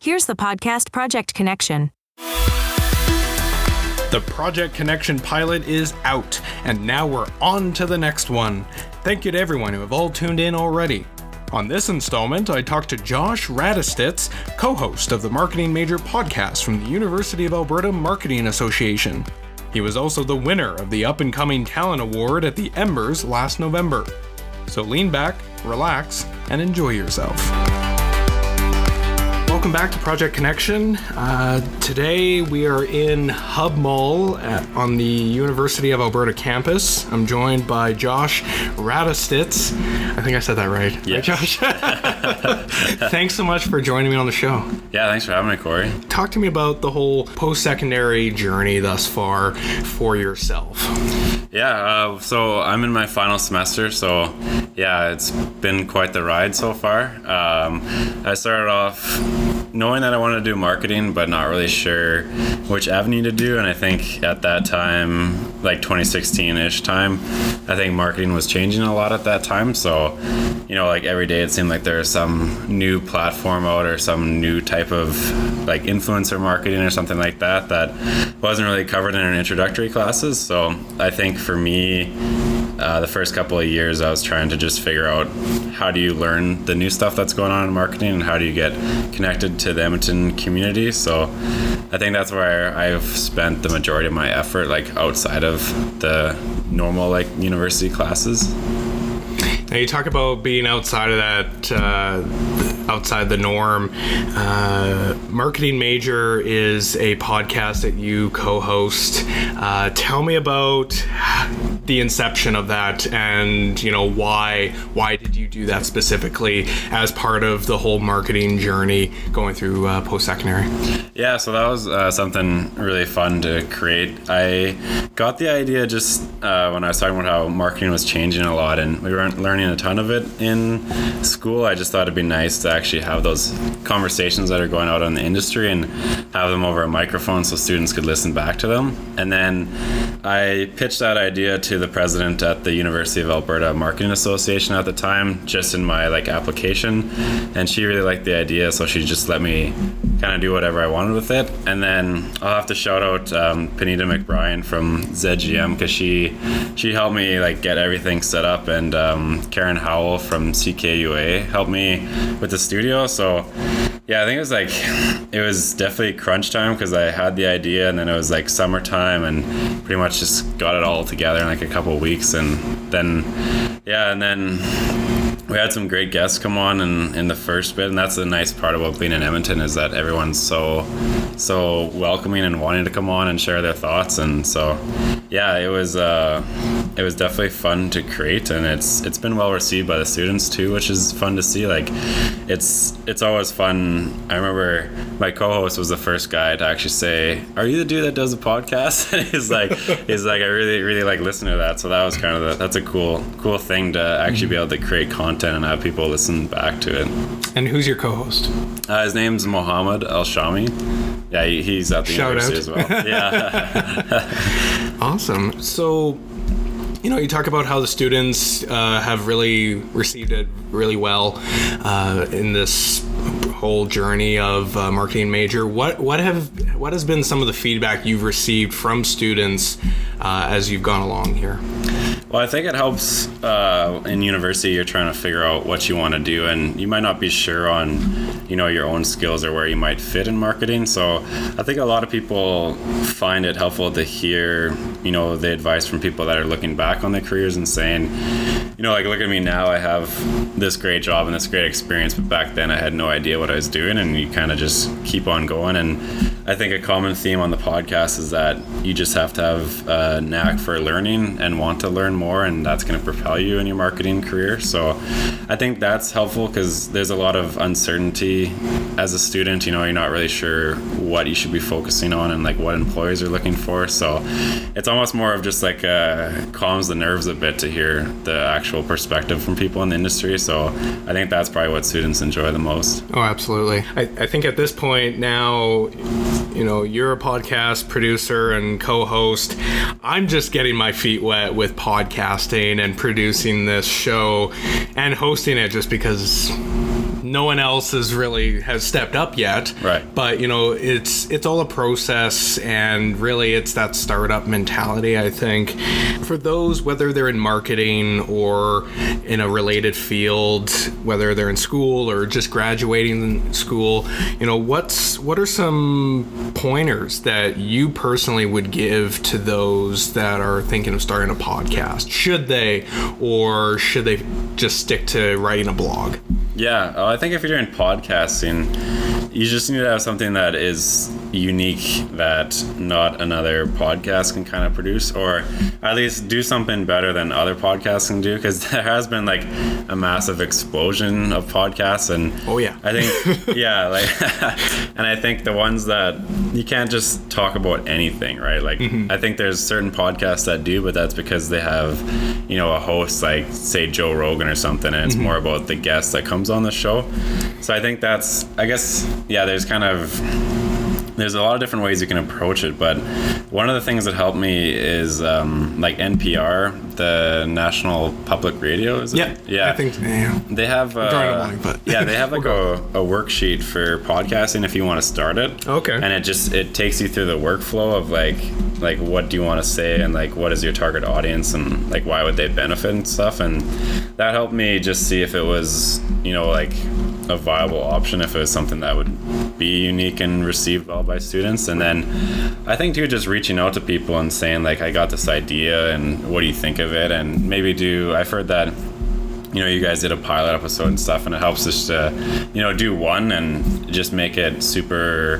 Here's the podcast Project Connection. The Project Connection pilot is out, and now we're on to the next one. Thank you to everyone who have all tuned in already. On this installment, I talked to Josh Radostitz, co host of the Marketing Major podcast from the University of Alberta Marketing Association. He was also the winner of the Up and Coming Talent Award at the Embers last November. So lean back, relax, and enjoy yourself. Welcome back to Project Connection. Uh, today we are in Hub Mall at, on the University of Alberta campus. I'm joined by Josh Radostitz. I think I said that right. Yeah. Right, Josh? Thanks so much for joining me on the show. Yeah, thanks for having me, Corey. Talk to me about the whole post secondary journey thus far for yourself. Yeah, uh, so I'm in my final semester, so yeah, it's been quite the ride so far. Um, I started off knowing that I wanted to do marketing, but not really sure which avenue to do. And I think at that time, like 2016 ish time, I think marketing was changing a lot at that time. So, you know, like every day it seemed like there was some new platform out or some new type of like influencer marketing or something like that that wasn't really covered in our introductory classes. So I think for me, uh, the first couple of years, I was trying to just figure out how do you learn the new stuff that's going on in marketing and how do you get connected to the Edmonton community. So I think that's where I've spent the majority of my effort, like outside of the normal like university classes. Now you talk about being outside of that, uh, outside the norm. Uh, Marketing Major is a podcast that you co-host. Uh, tell me about the inception of that, and you know why why did you do that specifically as part of the whole marketing journey going through uh, post-secondary? Yeah, so that was uh, something really fun to create. I got the idea just uh, when I was talking about how marketing was changing a lot, and we weren't learning a ton of it in school. I just thought it'd be nice to actually have those conversations that are going out in the industry and have them over a microphone so students could listen back to them. And then I pitched that idea to the president at the University of Alberta Marketing Association at the time, just in my like application, and she really liked the idea, so she just let me kind of do whatever I wanted with it. And then I'll have to shout out um, Panita McBrien from ZGM because she she helped me like get everything set up, and um, Karen Howell from CKUA helped me with the studio. So yeah, I think it was like it was definitely crunch time because I had the idea, and then it was like summertime, and pretty much just got it all together in like a couple weeks, and then yeah, and then we had some great guests come on in, in the first bit and that's the nice part about being in edmonton is that everyone's so so welcoming and wanting to come on and share their thoughts. And so yeah it was uh it was definitely fun to create and it's it's been well received by the students too which is fun to see. Like it's it's always fun. I remember my co-host was the first guy to actually say are you the dude that does the podcast? And he's like he's like i really really like listening to that. So that was kind of the, that's a cool cool thing to actually be able to create content and have people listen back to it And who's your co-host? uh, his name's Mohammed Al Shami. Yeah, he, he's at the Shout university out. as well. Yeah, Awesome. So, you know, you talk about how the students uh, have really received it really well uh, in this whole journey of uh, marketing major. What what have what has been some of the feedback you've received from students uh, as you've gone along here? Well, I think it helps uh, in university. You're trying to figure out what you want to do, and you might not be sure on, you know, your own skills or where you might fit in marketing. So, I think a lot of people find it helpful to hear, you know, the advice from people that are looking back on their careers and saying, you know, like look at me now. I have this great job and this great experience, but back then I had no idea what I was doing, and you kind of just keep on going. And I think a common theme on the podcast is that you just have to have a knack for learning and want to learn more, and that's going to propel you in your marketing career. So I think that's helpful because there's a lot of uncertainty as a student. You know, you're not really sure what you should be focusing on and like what employers are looking for. So it's almost more of just like uh, calms the nerves a bit to hear the actual perspective from people in the industry. So I think that's probably what students enjoy the most. Oh, absolutely. I, I think at this point now, you know, you're a podcast producer and co host. I'm just getting my feet wet with podcasting and producing this show and hosting it just because no one else has really has stepped up yet. Right. But you know, it's it's all a process, and really, it's that startup mentality. I think for those whether they're in marketing or in a related field, whether they're in school or just graduating school, you know, what's what are some pointers that you personally would give to those that are thinking of starting a podcast? Should they, or should they just stick to writing a blog? Yeah, uh, I think if you're doing podcasting, you just need to have something that is unique that not another podcast can kind of produce, or at least do something better than other podcasts can do. Because there has been like a massive explosion of podcasts, and Oh, yeah. I think yeah, like, and I think the ones that you can't just talk about anything, right? Like, Mm-hmm. I think there's certain podcasts that do, but that's because they have, you know, a host like say Joe Rogan or something, and it's Mm-hmm. more about the guest that comes on the show. So I think that's, I guess, yeah. There's kind of there's a lot of different ways you can approach it, but one of the things that helped me is um, like NPR, the National Public Radio. Is it? Yeah, yeah. I think yeah. They have uh, drawing a blank, but- yeah, they have like a, a worksheet for podcasting if you want to start it. Okay. And it just it takes you through the workflow of like like what do you want to say and like what is your target audience and like why would they benefit and stuff and that helped me just see if it was you know like a viable option if it was something that would be unique and received well by students and then I think too just reaching out to people and saying like I got this idea and what do you think of it and maybe do I've heard that you know, you guys did a pilot episode and stuff, and it helps us to, you know, do one and just make it super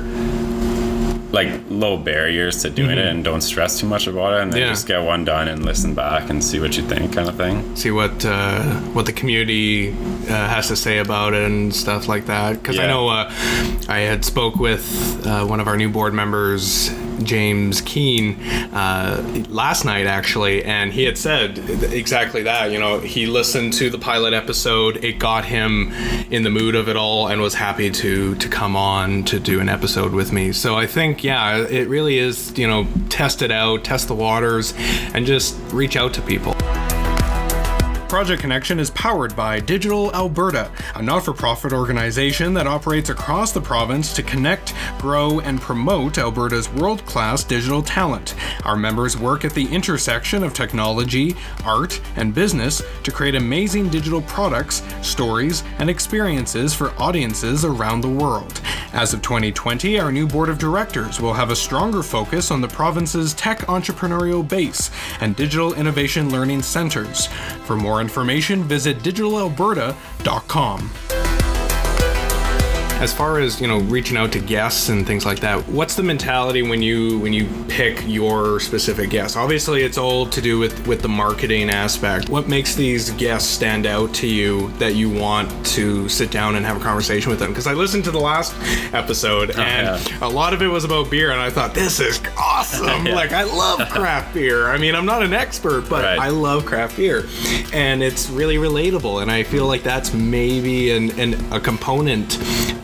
like low barriers to doing it and don't stress too much about it and then Yeah. just get one done and listen back and see what you think kind of thing see what uh, what the community uh, has to say about it and stuff like that. Because I know uh, I had spoke with uh, one of our new board members, James Keene, uh, last night actually, and he had said exactly that. You know, he listened to the pilot episode, it got him in the mood of it all, and was happy to to come on to do an episode with me. So I think, yeah, it really is. You know, test it out, test the waters, and just reach out to people. Project Connection is powered by Digital Alberta, a not for profit organization that operates across the province to connect, grow, and promote Alberta's world class digital talent. Our members work at the intersection of technology, art, and business to create amazing digital products, stories, and experiences for audiences around the world. As of 2020, our new board of directors will have a stronger focus on the province's tech entrepreneurial base and digital innovation learning centers. For more information, visit digitalalberta.com. As far as you know, reaching out to guests and things like that, what's the mentality when you when you pick your specific guests? Obviously, it's all to do with with the marketing aspect. What makes these guests stand out to you that you want to sit down and have a conversation with them? Because I listened to the last episode oh, and yeah. a lot of it was about beer, and I thought this is awesome. Yeah. Like I love craft beer. I mean, I'm not an expert, but Right. I love craft beer, and it's really relatable. And I feel like that's maybe an, an a component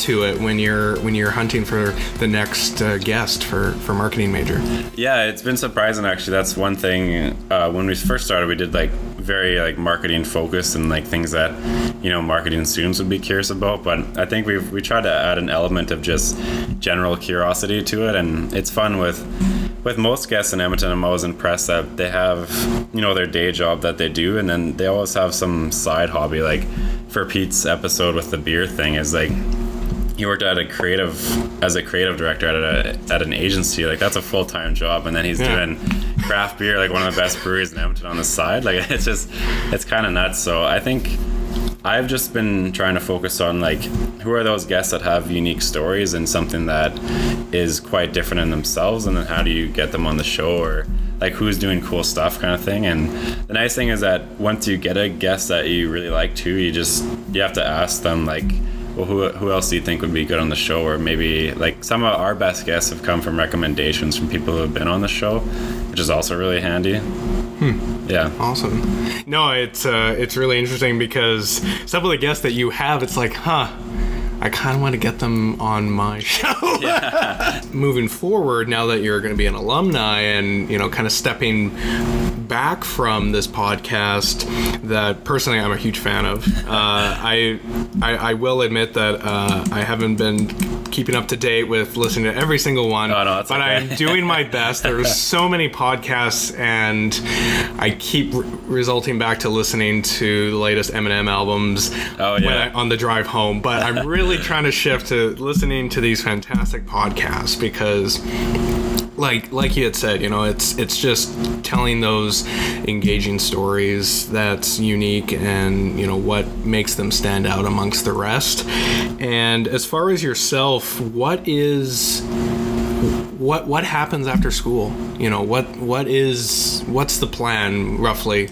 to it when you're when you're hunting for the next uh, guest for for marketing major. yeah it's been surprising actually. That's one thing uh, when we first started we did like very like marketing focused and like things that you know marketing students would be curious about. But i think we've we tried to add an element of just general curiosity to it. And it's fun with with most guests in edmonton. I'm always impressed that they have you know their day job that they do. And then they always have some side hobby like for pete's episode with the beer thing is like he worked at a creative as a creative director at a at an agency like that's a full-time job and then he's Yeah. doing craft beer like one of the best breweries in Edmonton on the side like it's just it's kind of nuts so I think I've just been trying to focus on like who are those guests that have unique stories and something that is quite different in themselves and then how do you get them on the show or like who's doing cool stuff kind of thing and the nice thing is that once you get a guest that you really like too you just you have to ask them like well, who, who else do you think would be good on the show? Or maybe like some of our best guests have come from recommendations from people who have been on the show, which is also really handy. Yeah. Awesome. No, it's uh, it's really interesting because some of the guests that you have, it's like, huh. I kind of want to get them on my show. Moving forward, now that you're going to be an alumni and you know, kind of stepping back from this podcast, that personally I'm a huge fan of. Uh, I, I I will admit that uh, I haven't been keeping up to date with listening to every single one, Oh, no, but okay. I'm doing my best. There's so many podcasts, and I keep re- resulting back to listening to the latest Eminem albums Oh, when yeah. I, on the drive home. But I'm really trying to shift to listening to these fantastic podcasts because like like you had said, you know, it's it's just telling those engaging stories that's unique and you know what makes them stand out amongst the rest. And as far as yourself, what is what what happens after school? You know, what what is what's the plan roughly?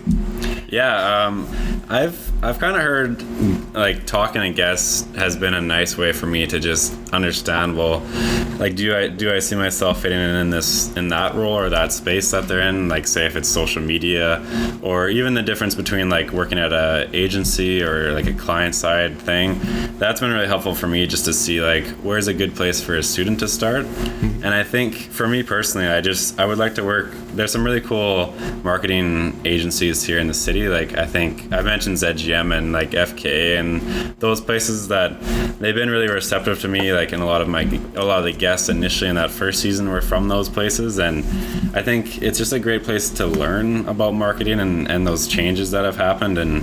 Yeah, um, I've I've kind of heard like talking to guests has been a nice way for me to just understand. Well, like do I do I see myself fitting in in this in that role or that space that they're in? Like say if it's social media, or even the difference between like working at a agency or like a client side thing. That's been really helpful for me just to see like where's a good place for a student to start. Mm-hmm. And I think for me personally, I just I would like to work. There's some really cool marketing agencies here in the city. Like I think I mentioned ZGM and like FK and those places that they've been really receptive to me. Like and a lot of my a lot of the guests initially in that first season were from those places, and I think it's just a great place to learn about marketing and and those changes that have happened. And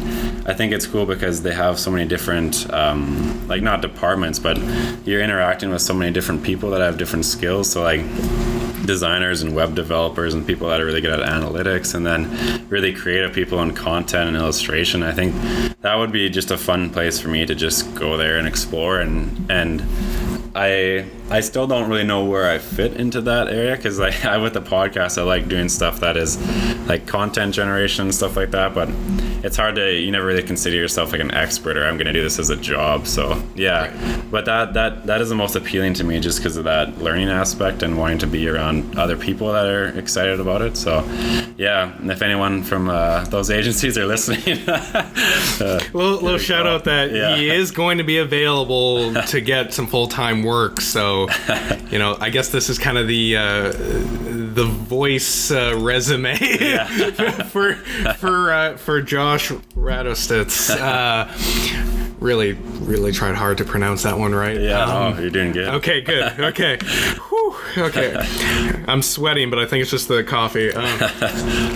I think it's cool because they have so many different um, like not departments, but you're interacting with so many different people that have different skills. So like designers and web developers and people that are really good at analytics and then really creative people in content and illustration. I think that would be just a fun place for me to just go there and explore. And and I I still don't really know where I fit into that area because I with the podcast I like doing stuff that is like content generation and stuff like that. But it's hard to you never really consider yourself like an expert or I'm gonna do this as a job so yeah. But that that that is the most appealing to me just because of that learning aspect and wanting to be around other people that are excited about it so yeah and if anyone from uh, those agencies are listening uh, Little, little shout go. out that Yeah. he is going to be available to get some full time work. So, you know, I guess this is kind of the uh, the voice uh, resume for for uh, for Josh Radostitz. Really, really tried hard to pronounce that one right. yeah Um, oh, you're doing good Okay, good. Okay. Whew, okay. I'm sweating, but I think it's just the coffee. Um,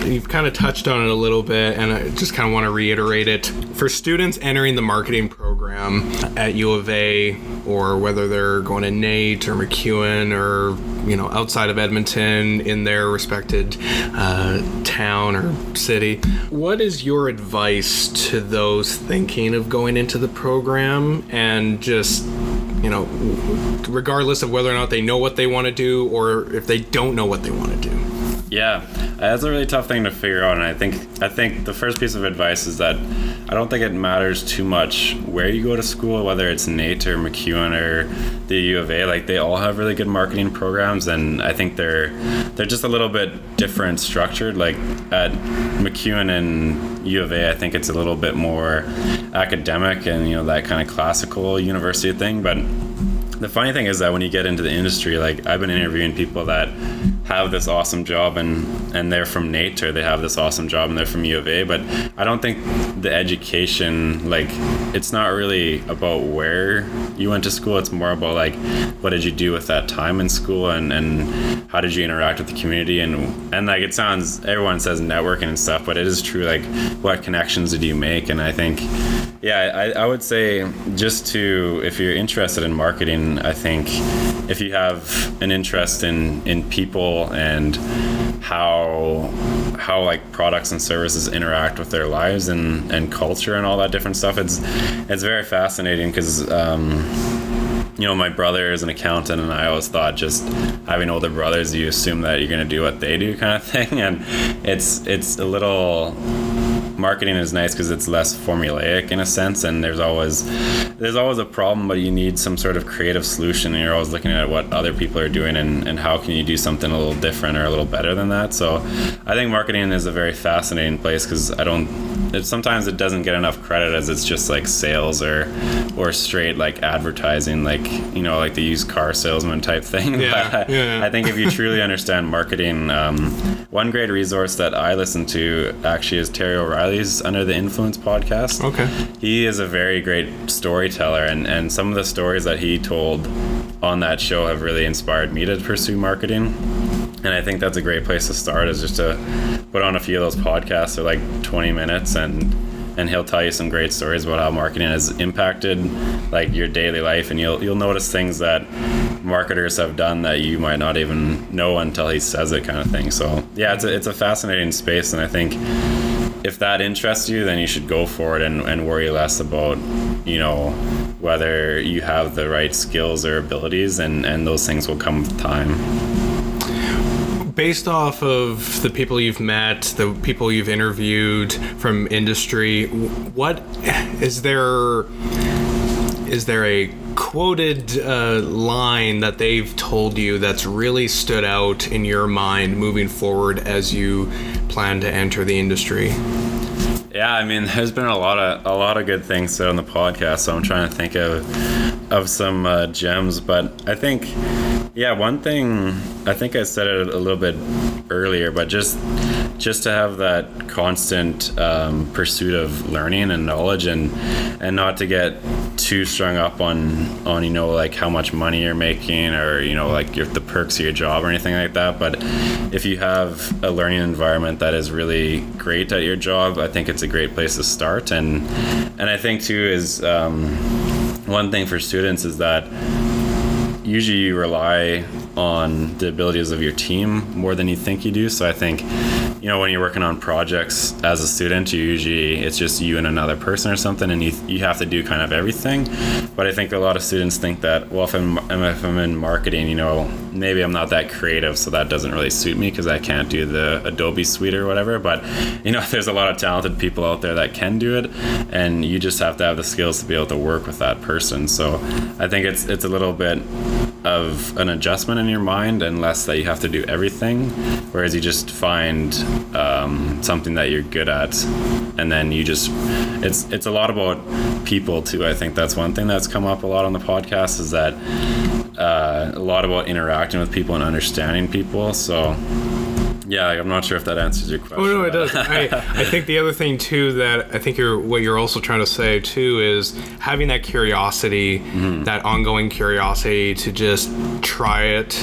you've kind of touched on it a little bit, and I just kind of want to reiterate it. For students entering the marketing program at U of A, or whether they're going to NAIT or MacEwan or you know outside of Edmonton in their respected uh, town or city, what is your advice to those thinking of going into the program and just you know, regardless of whether or not they know what they want to do or if they don't know what they want to do. Yeah, that's a really tough thing to figure out, and I think I think the first piece of advice is that I don't think it matters too much where you go to school, whether it's NAIT or MacEwan or the U of A. Like they all have really good marketing programs, and I think they're they're just a little bit different structured. Like at MacEwan and U of A, I think it's a little bit more academic and you know that kind of classical university thing, but the funny thing is that when you get into the industry, like I've been interviewing people that have this awesome job and and they're from NAIT or they have this awesome job and they're from U of A, but I don't think the education like it's not really about where you went to school. It's more about like what did you do with that time in school and and how did you interact with the community and and like it sounds everyone says networking and stuff, but it is true like what connections did you make? And I think yeah, I, I would say just to if you're interested in marketing, I think if you have an interest in in people and how how like products and services interact with their lives and and culture and all that different stuff, it's it's very fascinating because. Um, you know, my brother is an accountant, and I always thought just having older brothers, you assume that you're going to do what they do, kind of thing. And it's it's a little marketing is nice because it's less formulaic in a sense, and there's always there's always a problem, but you need some sort of creative solution, and you're always looking at what other people are doing and, and how can you do something a little different or a little better than that. So I think marketing is a very fascinating place because I don't it, sometimes it doesn't get enough credit as it's just like sales or or straight like advertising, like you know, like the used car salesman type thing. Yeah, But yeah. I think if you truly understand marketing, um, one great resource that I listen to actually is Terry O'Reilly's Under the Influence podcast. Okay. He is a very great storyteller, and, and some of the stories that he told on that show have really inspired me to pursue marketing. And I think that's a great place to start is just to put on a few of those podcasts. They're like 20 minutes and and he'll tell you some great stories about how marketing has impacted like your daily life and you'll you'll notice things that marketers have done that you might not even know until he says it kind of thing. So yeah, it's a, it's a fascinating space and I think if that interests you, then you should go for it and, and worry less about, you know, whether you have the right skills or abilities, and, and those things will come with time. Based off of the people you've met, the people you've interviewed from industry, what is there? Is there a quoted uh, line that they've told you that's really stood out in your mind moving forward as you plan to enter the industry? Yeah, I mean, there's been a lot of a lot of good things said on the podcast, so I'm trying to think of of some uh, gems. But I think, yeah, one thing I think I said it a little bit earlier, but just just to have that constant um, pursuit of learning and knowledge, and and not to get too strung up on on you know like how much money you're making or you know like your, the perks of your job or anything like that. But if you have a learning environment that is really great at your job, I think it's a great place to start. And and I think too is um, one thing for students is that usually you rely on the abilities of your team more than you think you do. So I think, you know, when you're working on projects as a student, you usually it's just you and another person or something, and you you have to do kind of everything. But I think a lot of students think that well, if I'm if I'm in marketing, you know, maybe I'm not that creative, so that doesn't really suit me because I can't do the Adobe suite or whatever. But you know, there's a lot of talented people out there that can do it, and you just have to have the skills to be able to work with that person. So I think it's it's a little bit of an adjustment in your mind and less that you have to do everything whereas you just find um, something that you're good at and then you just it's it's a lot about people too. I think that's one thing that's come up a lot on the podcast is that uh, a lot about interacting with people and understanding people. So yeah i'm not sure if that answers your question Oh no, it does. I, I think the other thing too that I think you're what you're also trying to say too is having that curiosity, mm-hmm. that ongoing curiosity to just try it,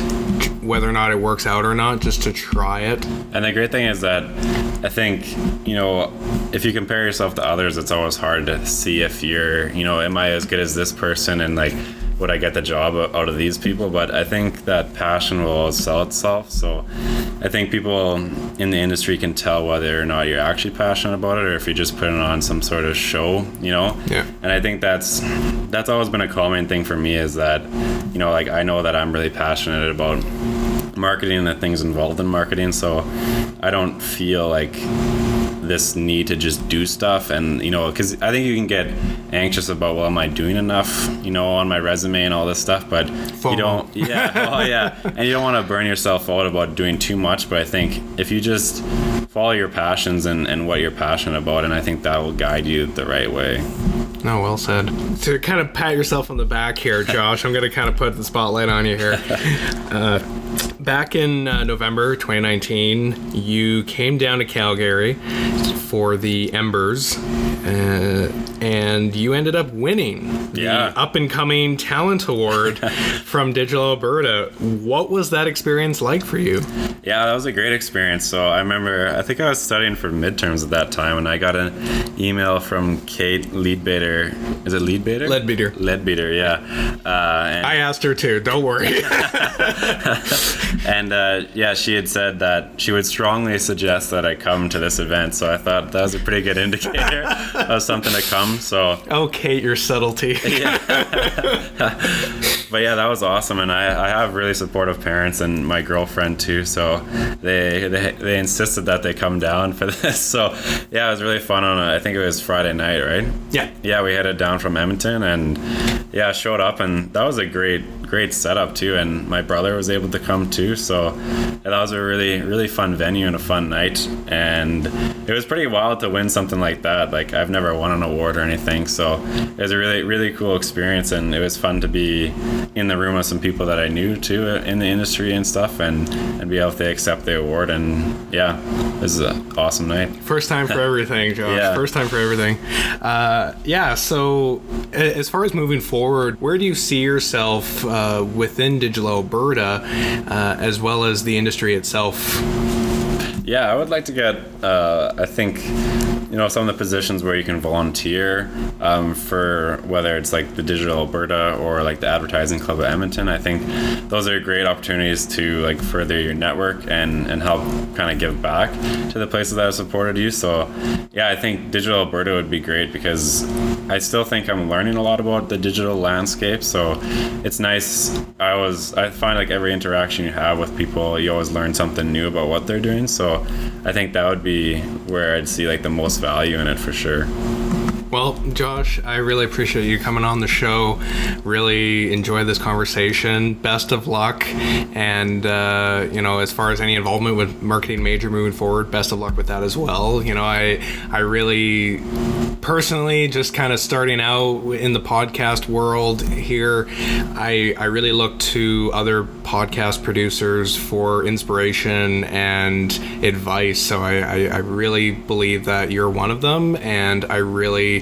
whether or not it works out or not, just to try it. And the great thing is that I think, you know, if you compare yourself to others, it's always hard to see if you're, you know, am I as good as this person and like, would I get the job out of these people? But I think that passion will sell itself. So I think people in the industry can tell whether or not you're actually passionate about it or if you're just putting on some sort of show, you know? Yeah. And I think that's that's always been a common thing for me is that, you know, like I know that I'm really passionate about marketing and the things involved in marketing so i don't feel like this need to just do stuff and you know because i think you can get anxious about well am i doing enough you know on my resume and all this stuff but FOMO. you don't yeah oh yeah and you don't want to burn yourself out about doing too much but i think if you just follow your passions and, and what you're passionate about and i think that will guide you the right way No, well said. To kind of pat yourself on the back here, Josh, I'm going to kind of put the spotlight on you here. Uh, back in uh, November 2019, you came down to Calgary for the Embers, uh, and you ended up winning the Up and Coming Talent Award from Digital Alberta. What was that experience like for you? Yeah, that was a great experience. So I remember, I think I was studying for midterms at that time, and I got an email from Kate Leadbeater. Is it Leadbeater? Leadbeater. Leadbeater, yeah. Uh, and, I asked her too. Don't worry. and uh, yeah, she had said that she would strongly suggest that I come to this event. So I thought that was a pretty good indicator of something to come. So Kate, your subtlety. but yeah, that was awesome, and I, I have really supportive parents and my girlfriend too. So they, they they insisted that they come down for this. So yeah, it was really fun on a, I think it was Friday night, right? Yeah. Yeah, we headed down from Edmonton, and yeah, showed up, and that was a great great setup too, and my brother was able to come too. So that was a really really fun venue and a fun night, and it was pretty wild to win something like that. Like I've never won an award or anything, so it was a really really cool experience, and it was fun to be in the room with some people that I knew too in the industry and stuff, and and be able to accept the award. And yeah, this is an awesome night. First time for everything, Josh. Yeah. First time for everything. Uh, yeah. So, as far as moving forward, where do you see yourself uh, within Digital Alberta, uh, as well as the industry itself? Yeah, I would like to get. Uh, I think you know some of the positions where you can volunteer um, for whether it's like the Digital Alberta or like the Advertising Club of Edmonton. I think those are great opportunities to like further your network and and help kind of give back to the places that have supported you. So yeah, I think Digital Alberta would be great because I still think I'm learning a lot about the digital landscape. So it's nice. I was I find like every interaction you have with people, you always learn something new about what they're doing. So I think that would be where I'd see like the most value in it for sure. Well, Josh, I really appreciate you coming on the show. Really enjoy this conversation. Best of luck, and uh, you know, as far as any involvement with marketing major moving forward, best of luck with that as well. You know, I I really personally just kind of starting out in the podcast world here i i really look to other podcast producers for inspiration and advice so i i, I really believe that you're one of them and i really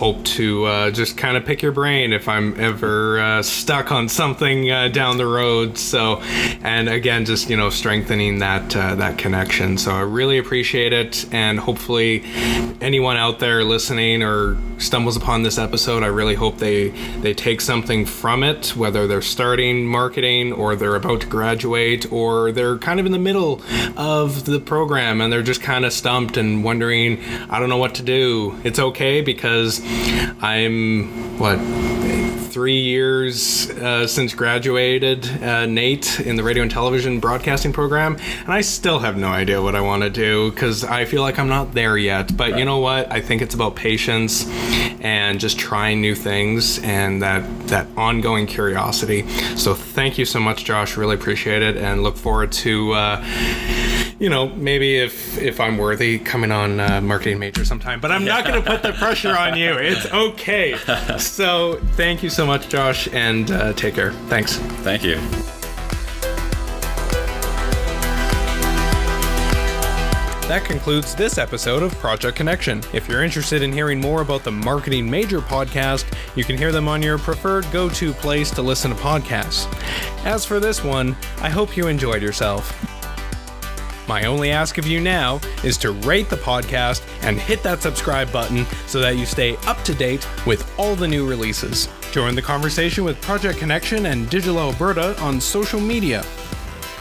hope to uh, just kind of pick your brain if i'm ever uh, stuck on something uh, down the road so and again just you know strengthening that uh, that connection so i really appreciate it and hopefully anyone out there listening or stumbles upon this episode, I really hope they they take something from it, whether they're starting marketing or they're about to graduate or they're kind of in the middle of the program and they're just kind of stumped and wondering, I don't know what to do. It's okay because I'm what three years uh, since graduated, uh, NAIT, in the radio and television broadcasting program, and I still have no idea what I want to do because I feel like I'm not there yet. But you know what? I think it's about patience and just trying new things and that that ongoing curiosity. So thank you so much, Josh. Really appreciate it, and look forward to. Uh, you know, maybe if if I'm worthy, coming on uh, marketing major sometime. But I'm not going to put the pressure on you. It's okay. So thank you so much, Josh, and uh, take care. Thanks. Thank you. That concludes this episode of Project Connection. If you're interested in hearing more about the Marketing Major podcast, you can hear them on your preferred go to place to listen to podcasts. As for this one, I hope you enjoyed yourself. My only ask of you now is to rate the podcast and hit that subscribe button so that you stay up to date with all the new releases. Join the conversation with Project Connection and Digital Alberta on social media.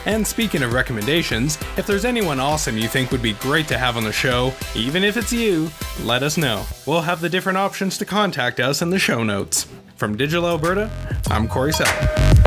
And speaking of recommendations, if there's anyone awesome you think would be great to have on the show, even if it's you, let us know. We'll have the different options to contact us in the show notes. From Digital Alberta, I'm Corey Sell.